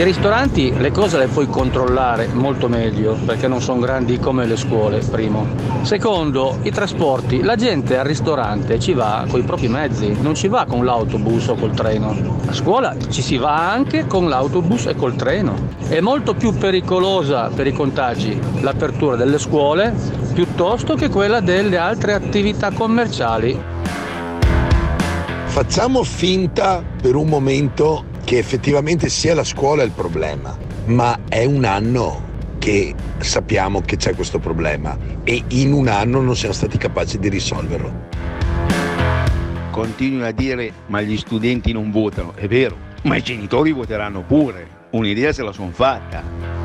i ristoranti le cose le puoi controllare molto meglio perché non sono grandi come le scuole, primo. Secondo, i trasporti, la gente al ristorante ci va con i propri mezzi, non ci va con l'autobus o col treno. A scuola ci si va anche con l'autobus e col treno. È molto più pericolosa per i contagi l'apertura delle scuole piuttosto che quella delle altre attività commerciali. Facciamo finta per un momento che effettivamente sia la scuola il problema, ma è un anno che sappiamo che c'è questo problema e in un anno non siamo stati capaci di risolverlo. Continui a dire ma gli studenti non votano, è vero, ma i genitori voteranno pure, un'idea se la sono fatta.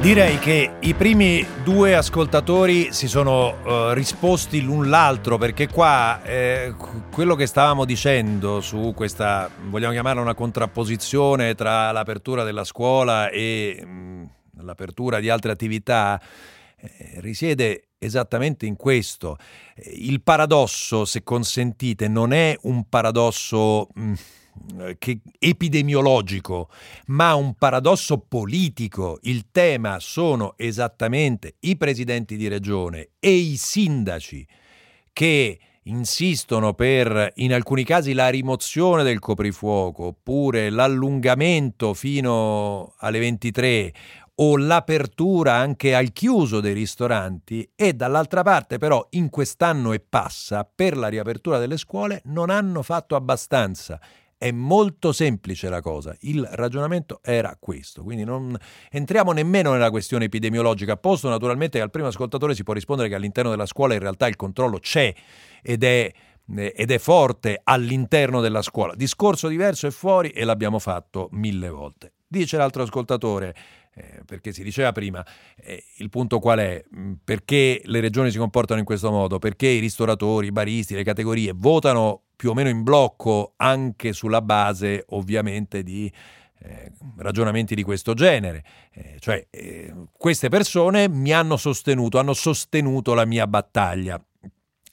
Direi che i primi due ascoltatori si sono uh, risposti l'un l'altro perché qua eh, quello che stavamo dicendo su questa, vogliamo chiamarla una contrapposizione tra l'apertura della scuola e mh, mm, l'apertura di altre attività, eh, risiede esattamente in questo. Il paradosso, se consentite, non è un paradosso... Mh, mm, eh, epidemiologico, ma un paradosso politico. Il tema sono esattamente i presidenti di regione e i sindaci che insistono per, in alcuni casi, la rimozione del coprifuoco oppure l'allungamento fino alle 23 o l'apertura anche al chiuso dei ristoranti e dall'altra parte però in quest'anno e passa per la riapertura delle scuole non hanno fatto abbastanza è molto semplice la cosa, il ragionamento era questo, quindi non entriamo nemmeno nella questione epidemiologica, posto naturalmente al primo ascoltatore si può rispondere che all'interno della scuola in realtà il controllo c'è ed è, ed è forte all'interno della scuola. Discorso diverso è fuori e l'abbiamo fatto mille volte. Dice l'altro ascoltatore, eh, perché si diceva prima, eh, il punto qual è? Mm, perché le regioni si comportano in questo modo? Perché i ristoratori, i baristi, le categorie votano più o meno in blocco anche sulla base ovviamente di eh, ragionamenti di questo genere. Eh, cioè, eh, queste persone mi hanno sostenuto, hanno sostenuto la mia battaglia.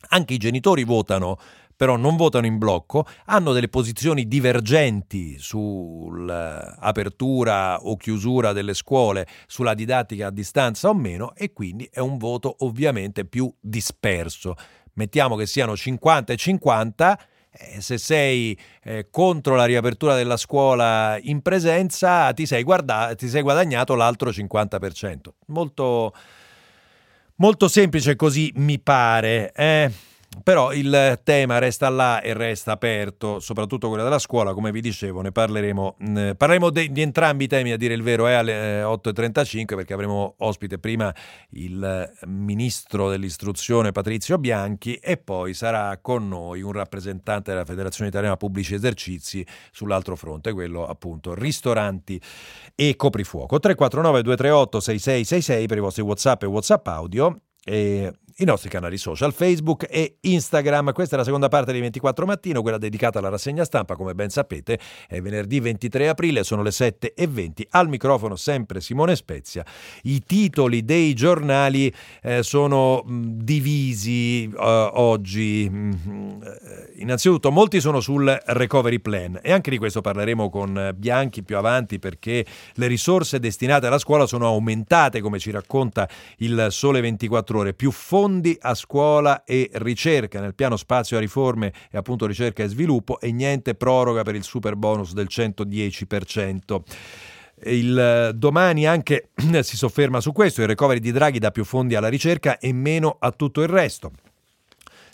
Anche i genitori votano, però non votano in blocco, hanno delle posizioni divergenti sull'apertura o chiusura delle scuole, sulla didattica a distanza o meno, e quindi è un voto ovviamente più disperso. Mettiamo che siano 50 e 50 eh, se sei eh, contro la riapertura della scuola in presenza, ti sei, guarda- ti sei guadagnato l'altro 50%. Molto, molto semplice così mi pare. Eh? Però il tema resta là e resta aperto, soprattutto quello della scuola, come vi dicevo, ne parleremo, ne parleremo de, di entrambi i temi, a dire il vero, è alle 8.35 eh, perché avremo ospite prima il ministro dell'istruzione Patrizio Bianchi e poi sarà con noi un rappresentante della Federazione Italiana Pubblici Esercizi sull'altro fronte, quello appunto ristoranti e coprifuoco. 349 238 6666 per i vostri WhatsApp e WhatsApp audio e i nostri canali social Facebook e Instagram. Questa è la seconda parte di 24 mattino, quella dedicata alla rassegna stampa, come ben sapete, è venerdì 23 aprile, sono le 7 e 20. Al microfono sempre Simone Spezia. I titoli dei giornali eh, sono divisi uh, oggi. Mh, mm, eh, innanzitutto, molti sono sul recovery plan e anche di questo parleremo con Bianchi più avanti perché le risorse destinate alla scuola sono aumentate, come ci racconta il Sole 24 ore, più fondi fondi a scuola e ricerca nel piano spazio a riforme e appunto ricerca e sviluppo e niente proroga per il super bonus del 110%. Il domani anche si sofferma su questo, il recovery di Draghi dà più fondi alla ricerca e meno a tutto il resto.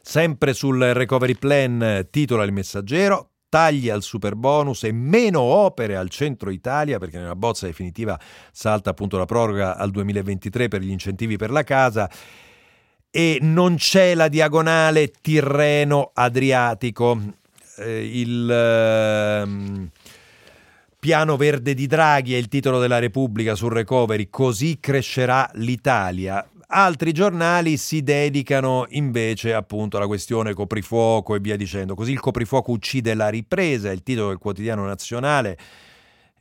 Sempre sul recovery plan titola il messaggero, tagli al super bonus e meno opere al centro Italia, perché nella bozza definitiva salta appunto la proroga al 2023 per gli incentivi per la casa e non c'è la diagonale Tirreno-Adriatico. Eh, il eh, piano verde di Draghi è il titolo della Repubblica sul recovery, così crescerà l'Italia. Altri giornali si dedicano invece appunto alla questione coprifuoco e via dicendo. Così il coprifuoco uccide la ripresa, è il titolo del quotidiano nazionale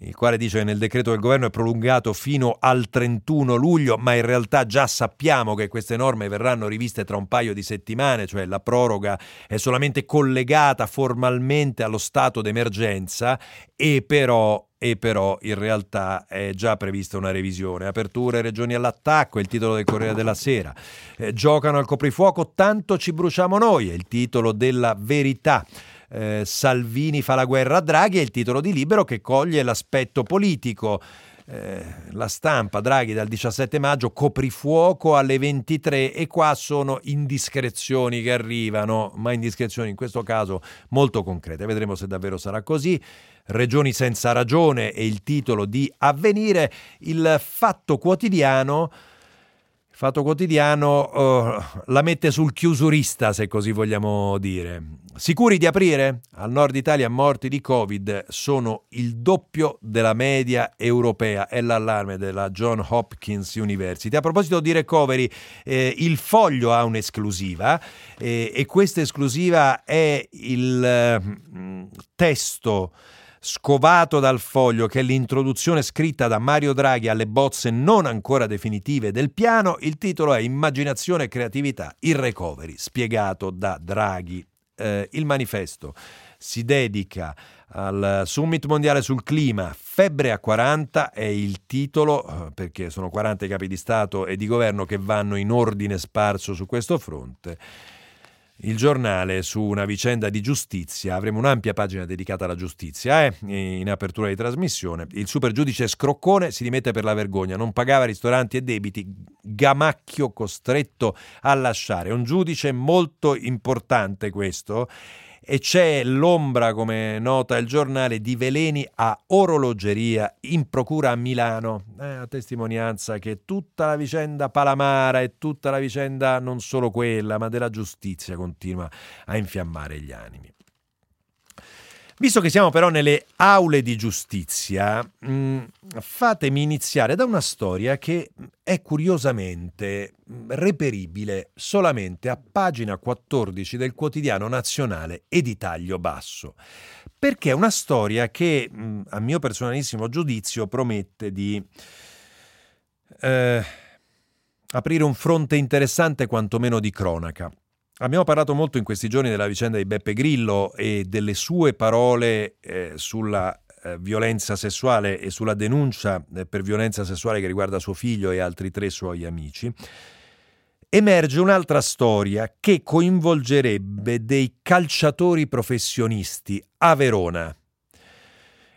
il quale dice che nel decreto del governo è prolungato fino al 31 luglio, ma in realtà già sappiamo che queste norme verranno riviste tra un paio di settimane, cioè la proroga è solamente collegata formalmente allo stato d'emergenza e però e però in realtà è già prevista una revisione. Aperture regioni all'attacco, il titolo del Corriere della Sera. Eh, giocano al coprifuoco, tanto ci bruciamo noi, è il titolo della verità. Eh, Salvini fa la guerra a Draghi è il titolo di Libero che coglie l'aspetto politico. Eh, la stampa, Draghi dal 17 maggio, coprifuoco alle 23 e qua sono indiscrezioni che arrivano, ma indiscrezioni in questo caso molto concrete. Vedremo se davvero sarà così. Regioni senza ragione è il titolo di Avvenire, il fatto quotidiano. Fatto Quotidiano uh, la mette sul chiusurista, se così vogliamo dire. Sicuri di aprire? Al nord Italia morti di Covid sono il doppio della media europea, è l'allarme della John Hopkins University. A proposito di recovery, eh, il foglio ha un'esclusiva eh, e questa esclusiva è il eh, testo scovato dal foglio che è l'introduzione scritta da Mario Draghi alle bozze non ancora definitive del piano, il titolo è Immaginazione e creatività, il recovery, spiegato da Draghi. Eh, il manifesto si dedica al Summit mondiale sul clima, Febbre a 40 è il titolo, eh, perché sono 40 i capi di Stato e di governo che vanno in ordine sparso su questo fronte il giornale su una vicenda di giustizia. Avremo un'ampia pagina dedicata alla giustizia eh? in apertura di trasmissione. Il supergiudice Scroccone si rimette per la vergogna, non pagava ristoranti e debiti, Gamacchio costretto a lasciare. Un giudice molto importante questo e c'è l'ombra, come nota il giornale, di veleni a orologeria in procura a Milano, eh, a testimonianza che tutta la vicenda Palamara e tutta la vicenda non solo quella, ma della giustizia continua a infiammare gli animi. Visto che siamo però nelle aule di giustizia, mm, fatemi iniziare da una storia che è curiosamente reperibile solamente a pagina 14 del quotidiano nazionale e di taglio basso, perché è una storia che, mh, a mio personalissimo giudizio, promette di eh, aprire un fronte interessante quantomeno di cronaca. Abbiamo parlato molto in questi giorni della vicenda di Beppe Grillo e delle sue parole eh, sulla violenza sessuale e sulla denuncia eh, per violenza sessuale che riguarda suo figlio e altri tre suoi amici. Emerge un'altra storia che coinvolgerebbe dei calciatori professionisti a Verona.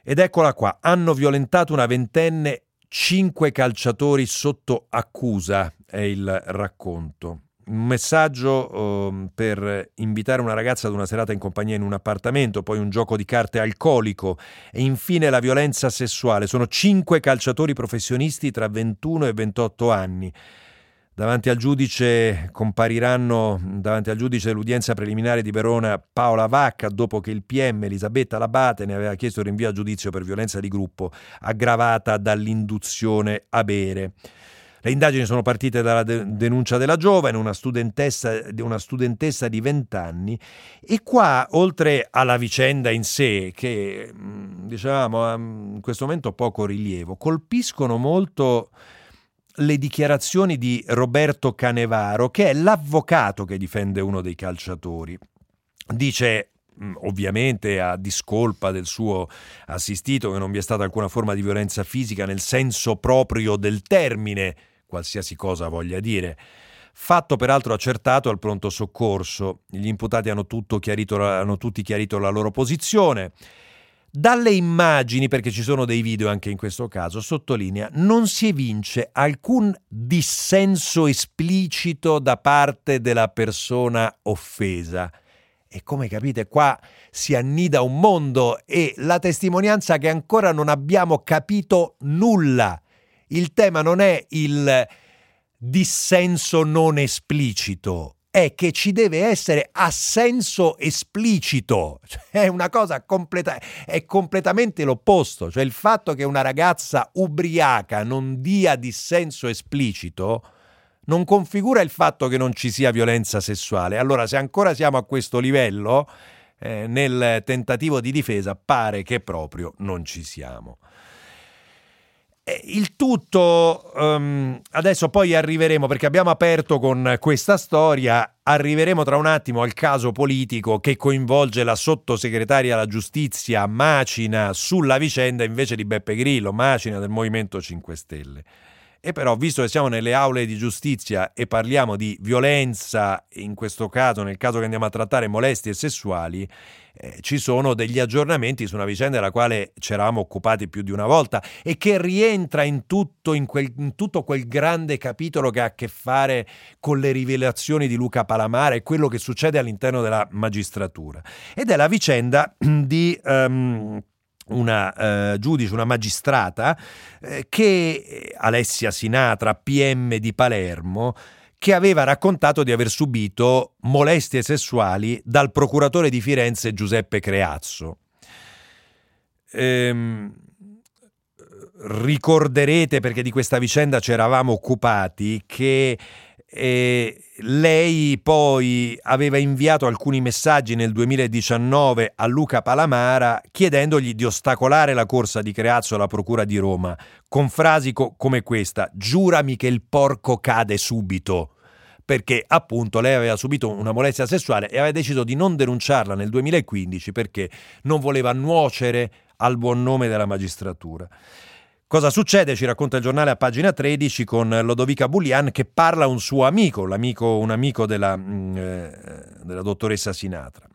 Ed eccola qua, hanno violentato una ventenne, cinque calciatori sotto accusa, è il racconto un messaggio um, per invitare una ragazza ad una serata in compagnia in un appartamento, poi un gioco di carte alcolico e infine la violenza sessuale. Sono cinque calciatori professionisti tra 21 e 28 anni. Davanti al giudice compariranno davanti al giudice dell'udienza preliminare di Verona Paola Vacca dopo che il PM Elisabetta Labate ne aveva chiesto rinvio a giudizio per violenza di gruppo aggravata dall'induzione a bere. Le indagini sono partite dalla de- denuncia della giovane, una studentessa, una studentessa di 20 anni, e qua, oltre alla vicenda in sé, che dicevamo in questo momento poco rilievo, colpiscono molto le dichiarazioni di Roberto Canevaro, che è l'avvocato che difende uno dei calciatori. Dice ovviamente a discolpa del suo assistito che non vi è stata alcuna forma di violenza fisica nel senso proprio del termine, qualsiasi cosa voglia dire. Fatto peraltro accertato al pronto soccorso. Gli imputati hanno, chiarito, hanno tutti chiarito la loro posizione. Dalle immagini, perché ci sono dei video anche in questo caso, sottolinea, non si evince alcun dissenso esplicito da parte della persona offesa. E come capite qua si annida un mondo e la testimonianza che ancora non abbiamo capito nulla il tema non è il dissenso non esplicito, è che ci deve essere assenso esplicito, cioè è una cosa completa, è completamente l'opposto, cioè il fatto che una ragazza ubriaca non dia dissenso esplicito non configura il fatto che non ci sia violenza sessuale. Allora se ancora siamo a questo livello, eh, nel tentativo di difesa pare che proprio non ci siamo. Il tutto, um, adesso poi arriveremo perché abbiamo aperto con questa storia, arriveremo tra un attimo al caso politico che coinvolge la sottosegretaria alla giustizia Macina sulla vicenda invece di Beppe Grillo, Macina del Movimento 5 Stelle. E però, visto che siamo nelle aule di giustizia e parliamo di violenza, in questo caso, nel caso che andiamo a trattare molestie sessuali, eh, ci sono degli aggiornamenti su una vicenda della quale ci eravamo occupati più di una volta e che rientra in tutto, in, quel, in tutto quel grande capitolo che ha a che fare con le rivelazioni di Luca Palamara e quello che succede all'interno della magistratura. Ed è la vicenda di... Um, una eh, giudice, una magistrata, eh, che Alessia Sinatra, PM di Palermo, che aveva raccontato di aver subito molestie sessuali dal procuratore di Firenze Giuseppe Creazzo. Ehm, ricorderete, perché di questa vicenda ci eravamo occupati, che e lei poi aveva inviato alcuni messaggi nel 2019 a Luca Palamara chiedendogli di ostacolare la corsa di Creazzo alla Procura di Roma con frasi co- come questa: Giurami che il porco cade subito. Perché appunto lei aveva subito una molestia sessuale e aveva deciso di non denunciarla nel 2015 perché non voleva nuocere al buon nome della magistratura. Cosa succede? Ci racconta il giornale a pagina 13 con Lodovica Bullian che parla a un suo amico, un amico della, mm, eh, della dottoressa Sinatra.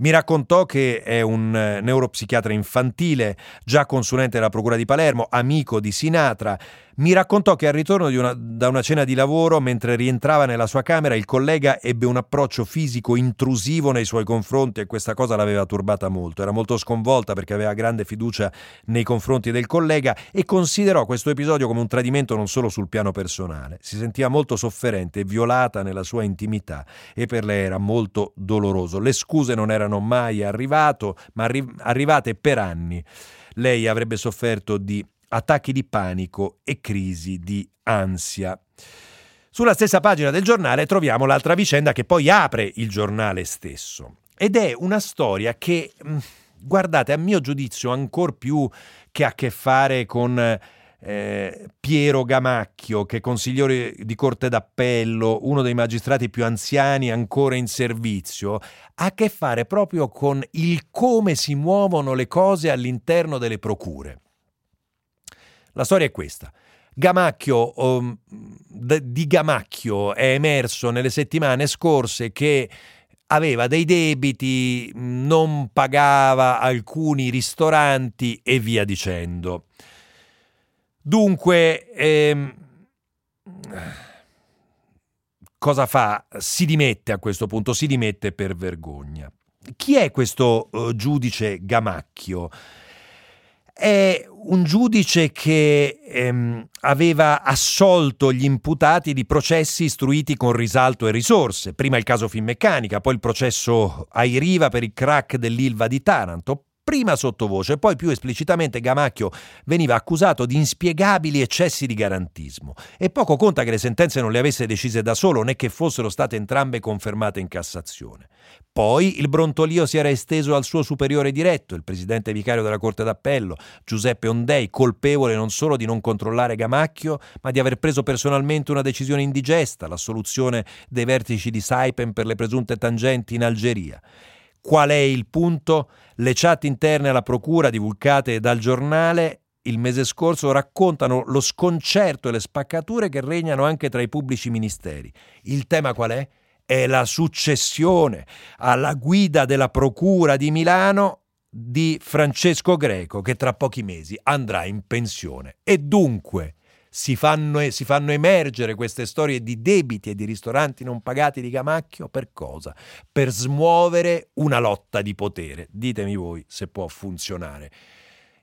Mi raccontò che è un eh, neuropsichiatra infantile, già consulente della Procura di Palermo, amico di Sinatra. Mi raccontò che al ritorno una, da una cena di lavoro, mentre rientrava nella sua camera, il collega ebbe un approccio fisico intrusivo nei suoi confronti e questa cosa l'aveva turbata molto. Era molto sconvolta perché aveva grande fiducia nei confronti del collega e considerò questo episodio come un tradimento non solo sul piano personale. Si sentiva molto sofferente e violata nella sua intimità e per lei era molto doloroso. Le scuse non erano mai arrivato, ma arri- arrivate per anni. Lei avrebbe sofferto di attacchi di panico e crisi di ansia. Sulla stessa pagina del giornale troviamo l'altra vicenda che poi apre il giornale stesso. Ed è una storia che, mm, guardate, a mio giudizio, ancora più che ha a che fare con eh, Piero Gamacchio, che è consigliere di Corte d'Appello, uno dei magistrati più anziani ancora in servizio, ha a che fare proprio con il come si muovono le cose all'interno delle procure. La storia è questa. Gamacchio, um, di Gamacchio è emerso nelle settimane scorse che aveva dei debiti, non pagava alcuni ristoranti e via dicendo. Dunque, ehm, cosa fa? Si dimette a questo punto, si dimette per vergogna. Chi è questo uh, giudice Gamacchio? È un giudice che ehm, aveva assolto gli imputati di processi istruiti con risalto e risorse. Prima il caso Finmeccanica, poi il processo ai Riva per il crack dell'Ilva di Taranto, prima sottovoce, poi più esplicitamente Gamacchio veniva accusato di inspiegabili eccessi di garantismo. E poco conta che le sentenze non le avesse decise da solo né che fossero state entrambe confermate in Cassazione. Poi il brontolio si era esteso al suo superiore diretto, il presidente vicario della Corte d'Appello, Giuseppe Ondei, colpevole non solo di non controllare Gamacchio, ma di aver preso personalmente una decisione indigesta, l'assoluzione dei vertici di Saipen per le presunte tangenti in Algeria. Qual è il punto? Le chat interne alla procura divulgate dal giornale il mese scorso raccontano lo sconcerto e le spaccature che regnano anche tra i pubblici ministeri. Il tema qual è? È la successione alla guida della Procura di Milano di Francesco Greco che tra pochi mesi andrà in pensione. E dunque si fanno, si fanno, emergere queste storie di debiti e di ristoranti non pagati di Gamacchio per cosa? Per smuovere una lotta di potere. Ditemi voi se può funzionare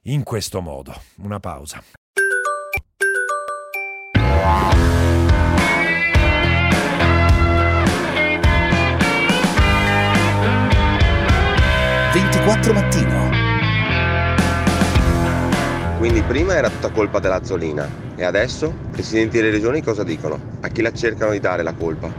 in questo modo. Una pausa. «24 mattino» Quindi prima era tutta colpa della Zolina e adesso i presidenti delle regioni cosa dicono? A chi la cercano di dare la colpa?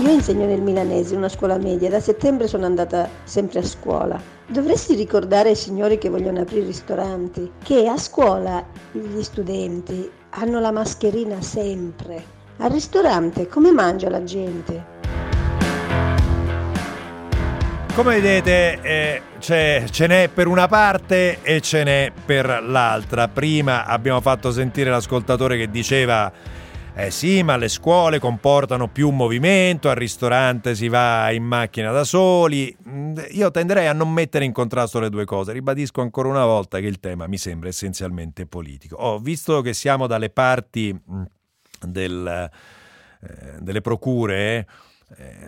Io insegno nel Milanese, una scuola media, da settembre sono andata sempre a scuola. Dovresti ricordare ai signori che vogliono aprire ristoranti che a scuola gli studenti hanno la mascherina sempre. Al ristorante come mangia la gente? Come vedete eh, ce n'è per una parte e ce n'è per l'altra. Prima abbiamo fatto sentire l'ascoltatore che diceva eh sì, ma le scuole comportano più movimento, al ristorante si va in macchina da soli. Mm, io tenderei a non mettere in contrasto le due cose. Ribadisco ancora una volta che il tema mi sembra essenzialmente politico. Ho visto che siamo dalle parti mm, del, eh, delle procure. Eh,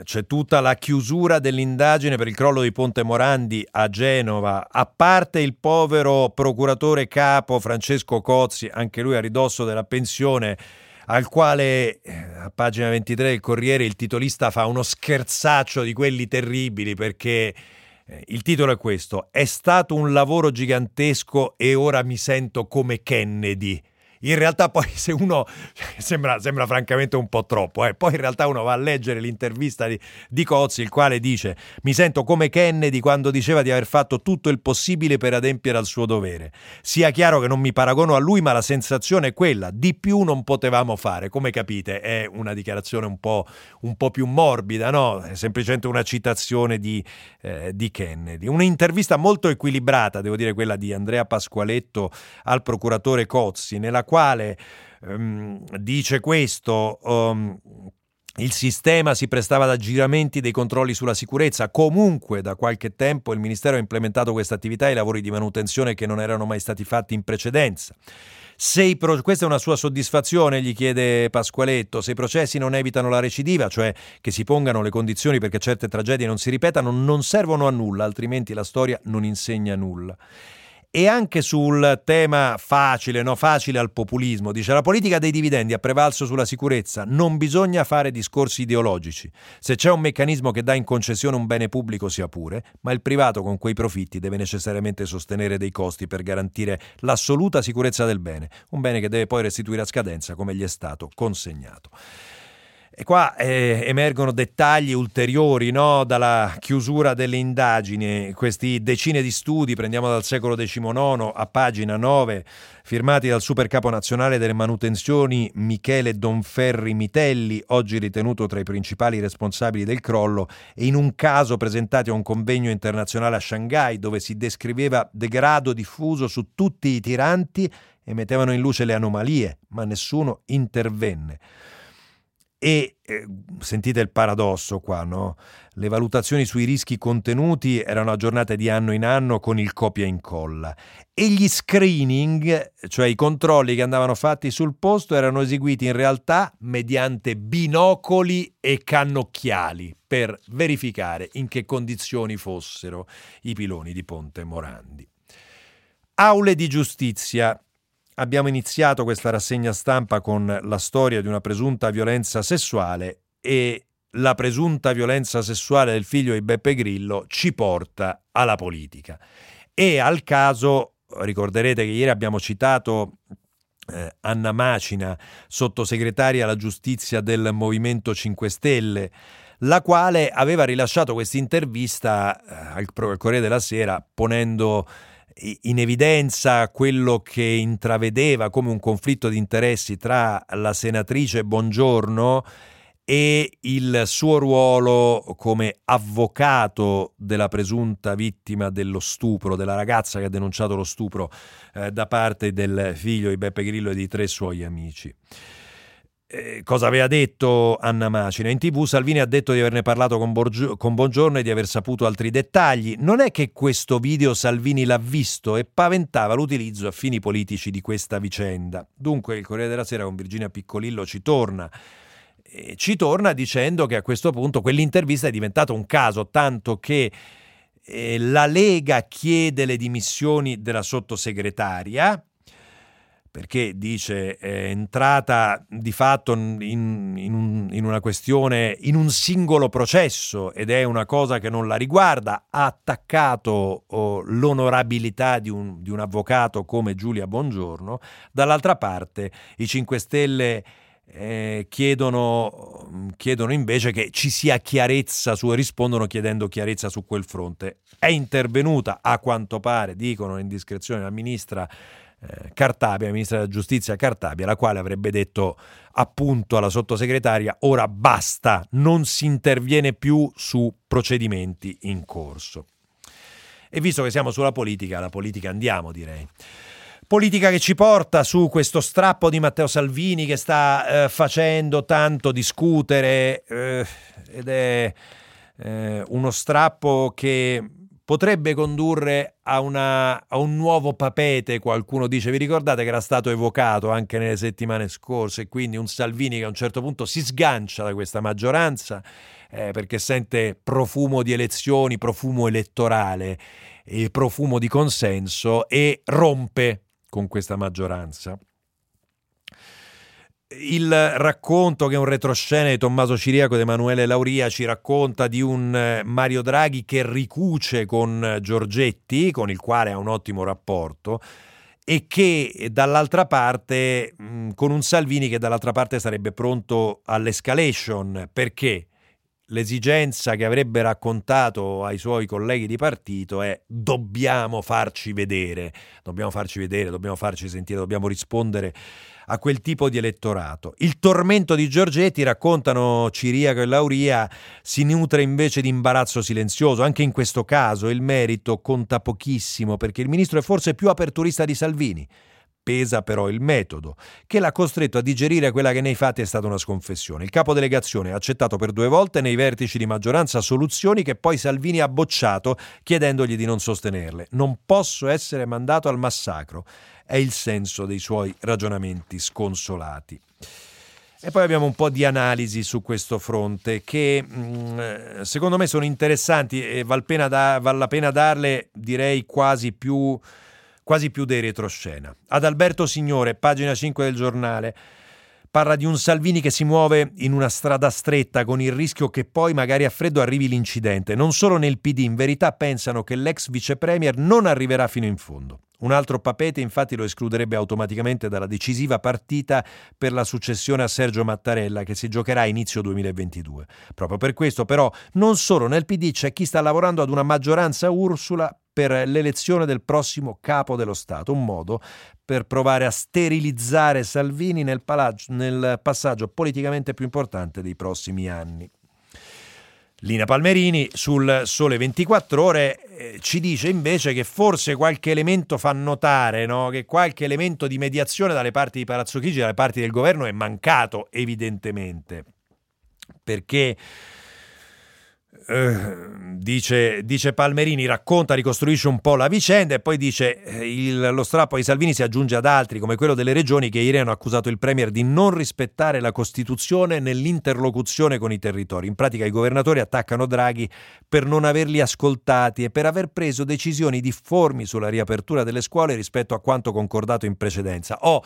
c'è tutta la chiusura dell'indagine per il crollo di Ponte Morandi a Genova, a parte il povero procuratore capo Francesco Cozzi, anche lui a ridosso della pensione, al quale eh, a pagina 23 del Corriere il titolista fa uno scherzaccio di quelli terribili perché eh, il titolo è questo, è stato un lavoro gigantesco e ora mi sento come Kennedy in realtà poi se uno sembra, sembra francamente un po' troppo, eh. poi in realtà uno va a leggere l'intervista di, di Cozzi, il quale dice mi sento come Kennedy quando diceva di aver fatto tutto il possibile per adempiere al suo dovere. Sia chiaro che non mi paragono a lui, ma la sensazione è quella, di più non potevamo fare, come capite è una dichiarazione un po', un po più morbida, no? è semplicemente una citazione di, eh, di Kennedy. Un'intervista molto equilibrata, devo dire quella di Andrea Pasqualetto al procuratore Cozzi, nella quale um, dice questo. Um, il sistema si prestava ad aggiramenti dei controlli sulla sicurezza. Comunque, da qualche tempo il Ministero ha implementato questa attività e i lavori di manutenzione che non erano mai stati fatti in precedenza. Pro- questa è una sua soddisfazione, gli chiede Pasqualetto, se i processi non evitano la recidiva, cioè che si pongano le condizioni perché certe tragedie non si ripetano, non servono a nulla, altrimenti la storia non insegna nulla e anche sul tema facile, no? facile al populismo. Dice la politica dei dividendi ha prevalso sulla sicurezza, non bisogna fare discorsi ideologici. Se c'è un meccanismo che dà in concessione un bene pubblico sia pure, ma il privato con quei profitti deve necessariamente sostenere dei costi per garantire l'assoluta sicurezza del bene, un bene che deve poi restituire a scadenza come gli è stato consegnato. E qua eh, emergono dettagli ulteriori no? dalla chiusura delle indagini, questi decine di studi, prendiamo dal secolo XIX a pagina 9, firmati dal supercapo nazionale delle manutenzioni Michele Donferri Mitelli, oggi ritenuto tra i principali responsabili del crollo, e in un caso presentati a un convegno internazionale a Shanghai dove si descriveva degrado diffuso su tutti i tiranti e mettevano in luce le anomalie, ma nessuno intervenne. E eh, sentite il paradosso qua, no? Le valutazioni sui rischi contenuti erano aggiornate di anno in anno con il copia e incolla e gli screening, cioè i controlli che andavano fatti sul posto, erano eseguiti in realtà mediante binocoli e cannocchiali per verificare in che condizioni fossero i piloni di Ponte Morandi. Aule di giustizia abbiamo iniziato questa rassegna stampa con la storia di una presunta violenza sessuale e la presunta violenza sessuale del figlio di Beppe Grillo ci porta alla politica. E al caso, ricorderete che ieri abbiamo citato eh, Anna Macina, sottosegretaria alla giustizia del Movimento 5 Stelle, la quale aveva rilasciato questa intervista eh, al Corriere della Sera ponendo in evidenza quello che intravedeva come un conflitto di interessi tra la senatrice Bongiorno e il suo ruolo come avvocato della presunta vittima dello stupro, della ragazza che ha denunciato lo stupro eh, da parte del figlio di Beppe Grillo e di tre suoi amici. Eh, cosa aveva detto Anna Macina? In tv Salvini ha detto di averne parlato con, Borgio- con Bongiorno e di aver saputo altri dettagli. Non è che questo video Salvini l'ha visto e paventava l'utilizzo a fini politici di questa vicenda. Dunque il Corriere della Sera con Virginia Piccolillo ci torna. E ci torna dicendo che a questo punto quell'intervista è diventata un caso, tanto che eh, la Lega chiede le dimissioni della sottosegretaria perché dice è entrata di fatto in, in, un, in, una questione, in un singolo processo ed è una cosa che non la riguarda, ha attaccato oh, l'onorabilità di un, di un avvocato come Giulia Bongiorno, dall'altra parte i 5 Stelle eh, chiedono, chiedono, invece che ci sia chiarezza su, rispondono chiedendo chiarezza su quel fronte. È intervenuta, a quanto pare, dicono in discrezione la ministra eh, Cartabia, la ministra della giustizia Cartabia, la quale avrebbe detto appunto alla sottosegretaria ora basta, non si interviene più su procedimenti in corso. E visto che siamo sulla politica, la politica andiamo direi. Politica che ci porta su questo strappo di Matteo Salvini che sta eh, facendo tanto discutere eh, ed è eh, uno strappo che potrebbe condurre a, una, a, un nuovo papete, qualcuno dice, vi ricordate che era stato evocato anche nelle settimane scorse, quindi un Salvini che a un certo punto si sgancia da questa maggioranza eh, perché sente profumo di elezioni, profumo elettorale, e profumo di consenso e rompe con questa maggioranza. Il racconto che è un retroscena di Tommaso Ciriaco ed Emanuele Lauria ci racconta di un eh, Mario Draghi che ricuce con Giorgetti, con il quale ha un ottimo rapporto, e che dall'altra parte, con un Salvini che dall'altra parte sarebbe pronto all'escalation. Perché? l'esigenza che avrebbe raccontato ai suoi colleghi di partito è dobbiamo farci vedere, dobbiamo farci vedere, dobbiamo farci sentire, dobbiamo rispondere a quel tipo di elettorato. Il tormento di Giorgetti, raccontano Ciriaco e Lauria, si nutre invece di imbarazzo silenzioso. Anche in questo caso il merito conta pochissimo perché il ministro è forse più aperturista di Salvini pesa però il metodo, che l'ha costretto a digerire quella che nei fatti è stata una sconfessione. Il capo delegazione ha accettato per due volte nei vertici di maggioranza soluzioni che poi Salvini ha bocciato chiedendogli di non sostenerle. Non posso essere mandato al massacro, è il senso dei suoi ragionamenti sconsolati. E poi abbiamo un po' di analisi su questo fronte che mm, secondo me sono interessanti e vale la pena darle direi quasi più quasi più dei retroscena. Ad Alberto Signore, pagina 5 del giornale, parla di un Salvini che si muove in una strada stretta con il rischio che poi magari a freddo arrivi l'incidente. Non solo nel PD, in verità pensano che l'ex vice premier non arriverà fino in fondo. Un altro papete infatti lo escluderebbe automaticamente dalla decisiva partita per la successione a Sergio Mattarella che si giocherà a inizio 2022. Proprio per questo però non solo nel PD c'è chi sta lavorando ad una maggioranza Ursula per l'elezione del prossimo capo dello Stato, un modo per provare a sterilizzare Salvini nel, palagio, nel passaggio politicamente più importante dei prossimi anni. Lina Palmerini sul Sole 24 Ore eh, ci dice invece che forse qualche elemento fa notare, no? che qualche elemento di mediazione dalle parti di Palazzo Chigi, dalle parti del governo è mancato evidentemente, perché eh, dice, dice, Palmerini, racconta, ricostruisce un po' la vicenda e poi dice eh, il, lo strappo di Salvini si aggiunge ad altri come quello delle regioni che ieri hanno accusato il Premier di non rispettare la Costituzione nell'interlocuzione con i territori. In pratica i governatori attaccano Draghi per non averli ascoltati e per aver preso decisioni difformi sulla riapertura delle scuole rispetto a quanto concordato in precedenza. Oh,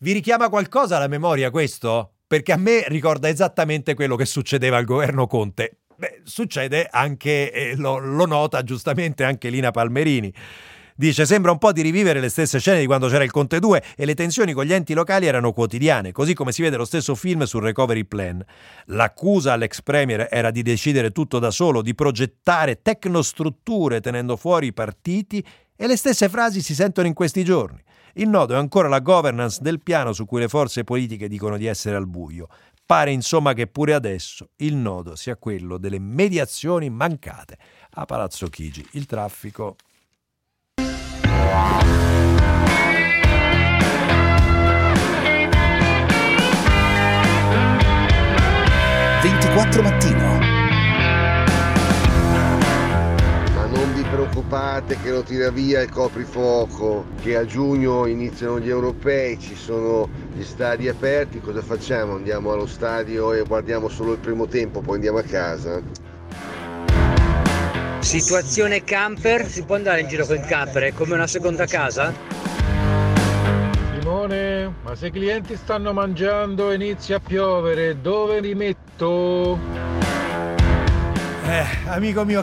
vi richiama qualcosa alla memoria questo? Perché a me ricorda esattamente quello che succedeva al governo Conte Beh, succede anche, eh, lo, lo nota giustamente anche Lina Palmerini. Dice: Sembra un po' di rivivere le stesse scene di quando c'era il Conte 2 e le tensioni con gli enti locali erano quotidiane, così come si vede lo stesso film sul recovery plan. L'accusa all'ex premier era di decidere tutto da solo, di progettare tecnostrutture tenendo fuori i partiti e le stesse frasi si sentono in questi giorni. Il nodo è ancora la governance del piano su cui le forze politiche dicono di essere al buio. Pare insomma che pure adesso il nodo sia quello delle mediazioni mancate a Palazzo Chigi. Il traffico. «24 mattino» preoccupate che lo tira via il coprifuoco, che a giugno iniziano gli europei, ci sono gli stadi aperti, cosa facciamo? Andiamo allo stadio e guardiamo solo il primo tempo, poi andiamo a casa? Situazione camper, si può andare in giro con il camper, è come una seconda casa? Simone, ma se i clienti stanno mangiando e inizia a piovere, dove li metto? Eh, amico mio,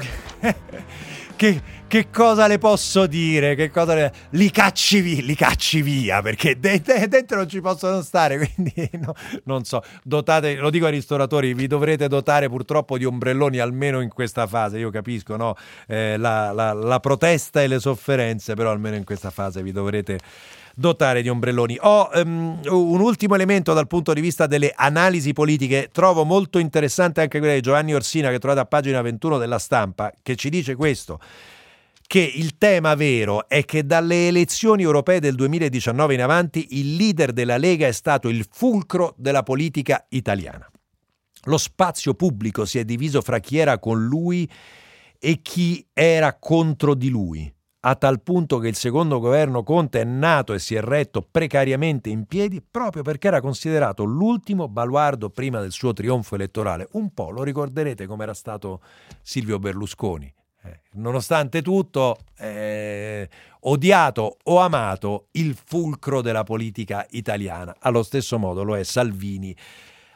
che, che, cosa le posso dire? Che cosa le... Li cacci via, li cacci via perché de- de- dentro non ci possono stare. Quindi no, non so, dotate, lo dico ai ristoratori, vi dovrete dotare purtroppo di ombrelloni almeno in questa fase. Io capisco no? eh, la, la, la protesta e le sofferenze, però almeno in questa fase vi dovrete dotare di ombrelloni. Ho um, un ultimo elemento dal punto di vista delle analisi politiche, trovo molto interessante anche quella di Giovanni Orsina che trovate a pagina 21 della stampa, che ci dice questo che il tema vero è che dalle elezioni europee del 2019 in avanti il leader della Lega è stato il fulcro della politica italiana. Lo spazio pubblico si è diviso fra chi era con lui e chi era contro di lui a tal punto che il secondo governo Conte è nato e si è retto precariamente in piedi proprio perché era considerato l'ultimo baluardo prima del suo trionfo elettorale. Un po' lo ricorderete come era stato Silvio Berlusconi. Eh, nonostante tutto, eh, odiato o amato, il fulcro della politica italiana. Allo stesso modo lo è Salvini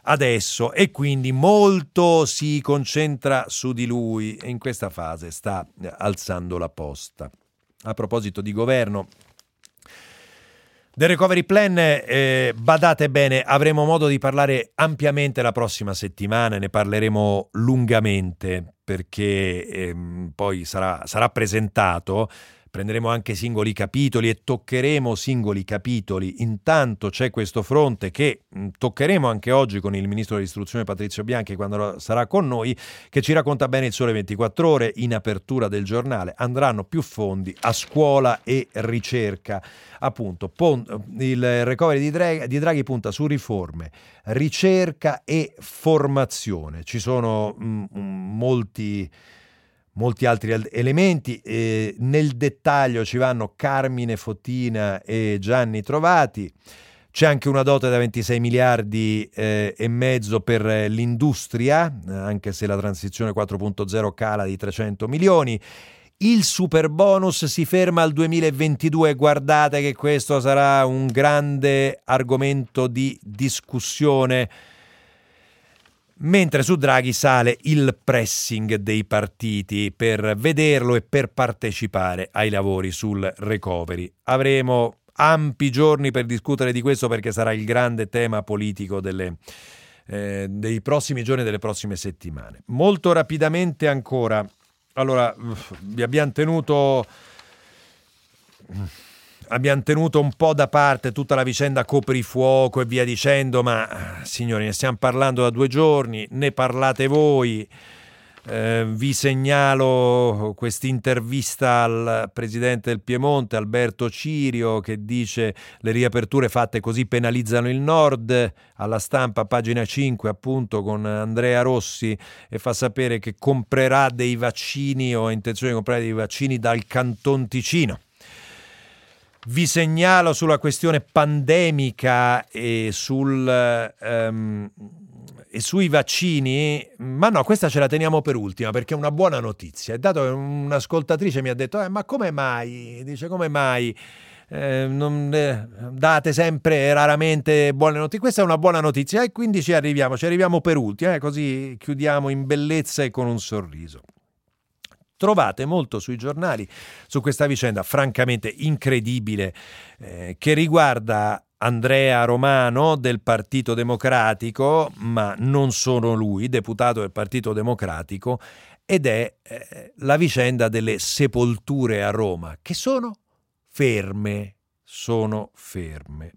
adesso e quindi molto si concentra su di lui e in questa fase sta alzando la posta. A proposito di governo, del recovery plan, eh, badate bene, avremo modo di parlare ampiamente la prossima settimana, ne parleremo lungamente perché ehm, poi sarà, sarà presentato prenderemo anche singoli capitoli e toccheremo singoli capitoli. Intanto c'è questo fronte che mh, toccheremo anche oggi con il ministro dell'istruzione Patrizio Bianchi quando sarà con noi, che ci racconta bene il sole 24 ore in apertura del giornale. Andranno più fondi a scuola e ricerca. Appunto, il recovery di Draghi, punta su riforme, ricerca e formazione. Ci sono mh, molti molti altri elementi. Eh, nel dettaglio ci vanno Carmine Fottina e Gianni Trovati. C'è anche una dote da 26 miliardi eh, e mezzo per l'industria, anche se la transizione 4.0 cala di 300 milioni. Il super bonus si ferma al 2022 guardate che questo sarà un grande argomento di discussione mentre su Draghi sale il pressing dei partiti per vederlo e per partecipare ai lavori sul recovery. Avremo ampi giorni per discutere di questo perché sarà il grande tema politico delle, eh, dei prossimi giorni e delle prossime settimane. Molto rapidamente ancora, allora vi abbiamo tenuto abbiamo tenuto un po' da parte tutta la vicenda coprifuoco e via dicendo, ma signori, ne stiamo parlando da due giorni, ne parlate voi. Eh, vi segnalo quest'intervista al presidente del Piemonte, Alberto Cirio, che dice le riaperture fatte così penalizzano il nord, alla stampa pagina 5 appunto con Andrea Rossi e fa sapere che comprerà dei vaccini o ha intenzione di comprare dei vaccini dal Canton Ticino. Vi segnalo sulla questione pandemica e, sul, um, e sui vaccini, ma no, questa ce la teniamo per ultima perché è una buona notizia. Dato che un'ascoltatrice mi ha detto, eh, ma come mai? Dice, come mai? Eh, non, eh, date sempre raramente buone notizie. Questa è una buona notizia e quindi ci arriviamo, ci arriviamo per ultima, eh, così chiudiamo in bellezza e con un sorriso. Trovate molto sui giornali su questa vicenda francamente incredibile eh, che riguarda Andrea Romano del Partito Democratico, ma non solo lui, deputato del Partito Democratico, ed è eh, la vicenda delle sepolture a Roma, che sono ferme, sono ferme.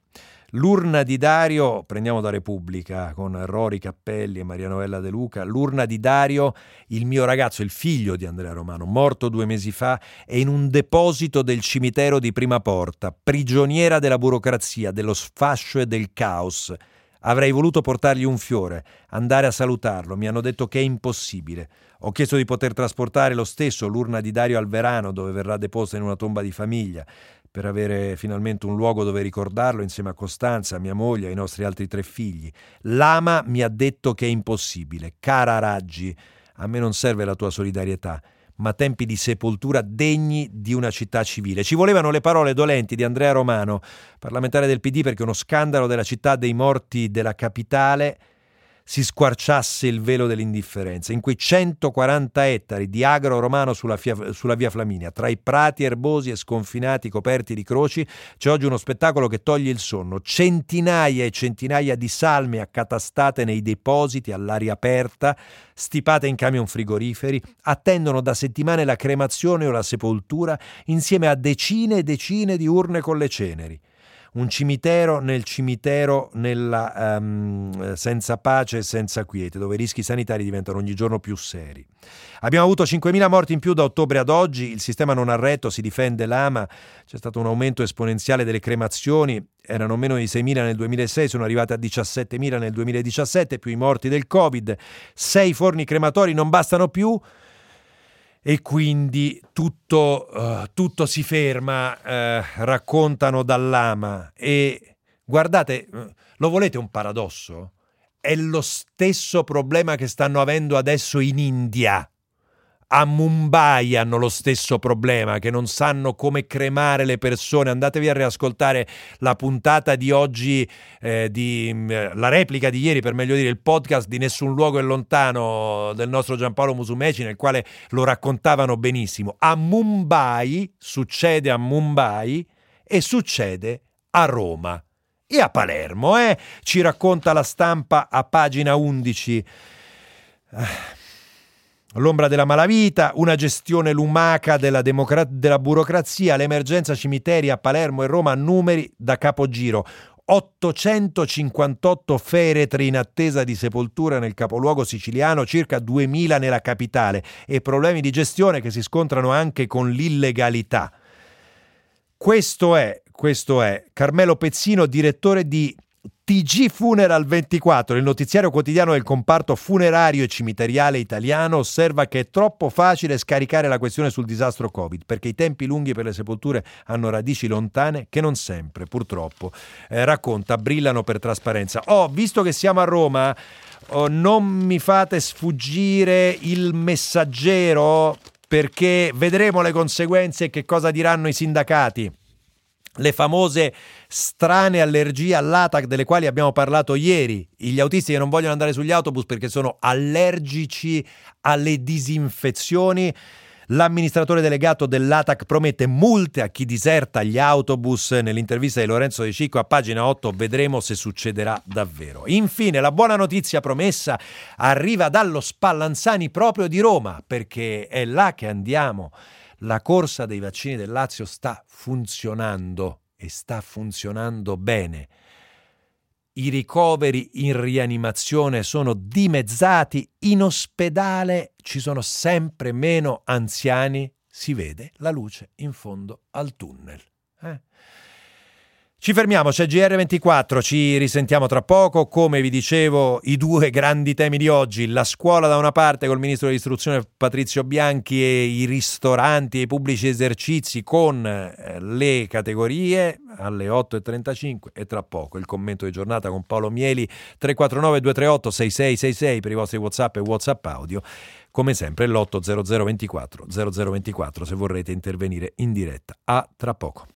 L'urna di Dario, prendiamo da Repubblica con Rori Cappelli e Maria Novella De Luca, l'urna di Dario, il mio ragazzo, il figlio di Andrea Romano, morto due mesi fa, è in un deposito del cimitero di Prima Porta, prigioniera della burocrazia, dello sfascio e del caos. Avrei voluto portargli un fiore, andare a salutarlo, mi hanno detto che è impossibile. Ho chiesto di poter trasportare lo stesso l'urna di Dario al Verano, dove verrà deposta in una tomba di famiglia per avere finalmente un luogo dove ricordarlo insieme a Costanza, mia moglie e ai nostri altri tre figli. L'ama mi ha detto che è impossibile. Cara Raggi, a me non serve la tua solidarietà, ma tempi di sepoltura degni di una città civile. Ci volevano le parole dolenti di Andrea Romano, parlamentare del PD, perché uno scandalo della città dei morti della capitale si squarciasse il velo dell'indifferenza. In quei 140 ettari di agro romano sulla, fia, sulla via Flaminia, tra i prati erbosi e sconfinati coperti di croci, c'è oggi uno spettacolo che toglie il sonno. Centinaia e centinaia di salme accatastate nei depositi all'aria aperta, stipate in camion frigoriferi, attendono da settimane la cremazione o la sepoltura insieme a decine e decine di urne con le ceneri un cimitero nel cimitero nella, um, senza pace e senza quiete, dove i rischi sanitari diventano ogni giorno più seri. Abbiamo avuto 5.000 morti in più da ottobre ad oggi, il sistema non ha retto, si difende l'AMA, c'è stato un aumento esponenziale delle cremazioni, erano meno di 6.000 nel 2006, sono arrivate a 17.000 nel 2017, più i morti del Covid, sei forni crematori non bastano più, e quindi tutto, uh, tutto si ferma, uh, raccontano dall'ama. E guardate, eh, lo volete un paradosso? È lo stesso problema che stanno avendo adesso in India a Mumbai hanno lo stesso problema, che non sanno come cremare le persone. Andatevi a riascoltare la puntata di oggi, eh, di, mm, la replica di ieri, per meglio dire, il podcast di Nessun luogo è lontano del nostro Giampaolo Musumeci, nel quale lo raccontavano benissimo. A Mumbai succede a Mumbai e succede a Roma e a Palermo, eh? ci racconta la stampa a pagina 11. Ah l'ombra della malavita, una gestione lumaca della, democra- della burocrazia, l'emergenza cimiteri a Palermo e Roma, numeri da capogiro. 858 feretri in attesa di sepoltura nel capoluogo siciliano, circa 2000 nella capitale e problemi di gestione che si scontrano anche con l'illegalità. Questo è, questo è Carmelo Pezzino, direttore di TG Funeral 24, il notiziario quotidiano del comparto funerario e cimiteriale italiano, osserva che è troppo facile scaricare la questione sul disastro Covid, perché i tempi lunghi per le sepolture hanno radici lontane che non sempre, purtroppo, eh, racconta, brillano per trasparenza. Oh, visto che siamo a Roma, oh, non mi fate sfuggire il messaggero, perché vedremo le conseguenze e che cosa diranno i sindacati le famose strane allergie all'ATAC delle quali abbiamo parlato ieri, gli autisti che non vogliono andare sugli autobus perché sono allergici alle disinfezioni. L'amministratore delegato dell'ATAC promette multe a chi diserta gli autobus. Nell'intervista di Lorenzo De Cicco a pagina 8 vedremo se succederà davvero. Infine, la buona notizia promessa arriva dallo Spallanzani proprio di Roma, perché è là che andiamo la corsa dei vaccini del Lazio sta funzionando e sta funzionando bene. I ricoveri in rianimazione sono dimezzati, in ospedale ci sono sempre meno anziani, si vede la luce in fondo al tunnel. Eh? Ci fermiamo, c'è GR24, ci risentiamo tra poco. Come vi dicevo, i due grandi temi di oggi, la scuola da una parte col ministro dell'istruzione Patrizio Bianchi e i ristoranti e i pubblici esercizi con eh, le categorie alle 8.35 e tra poco il commento di giornata con Paolo Mieli 349 238 6666 per i vostri Whatsapp e Whatsapp audio. Come sempre l'80024 0024 se vorrete intervenire in diretta. A tra poco.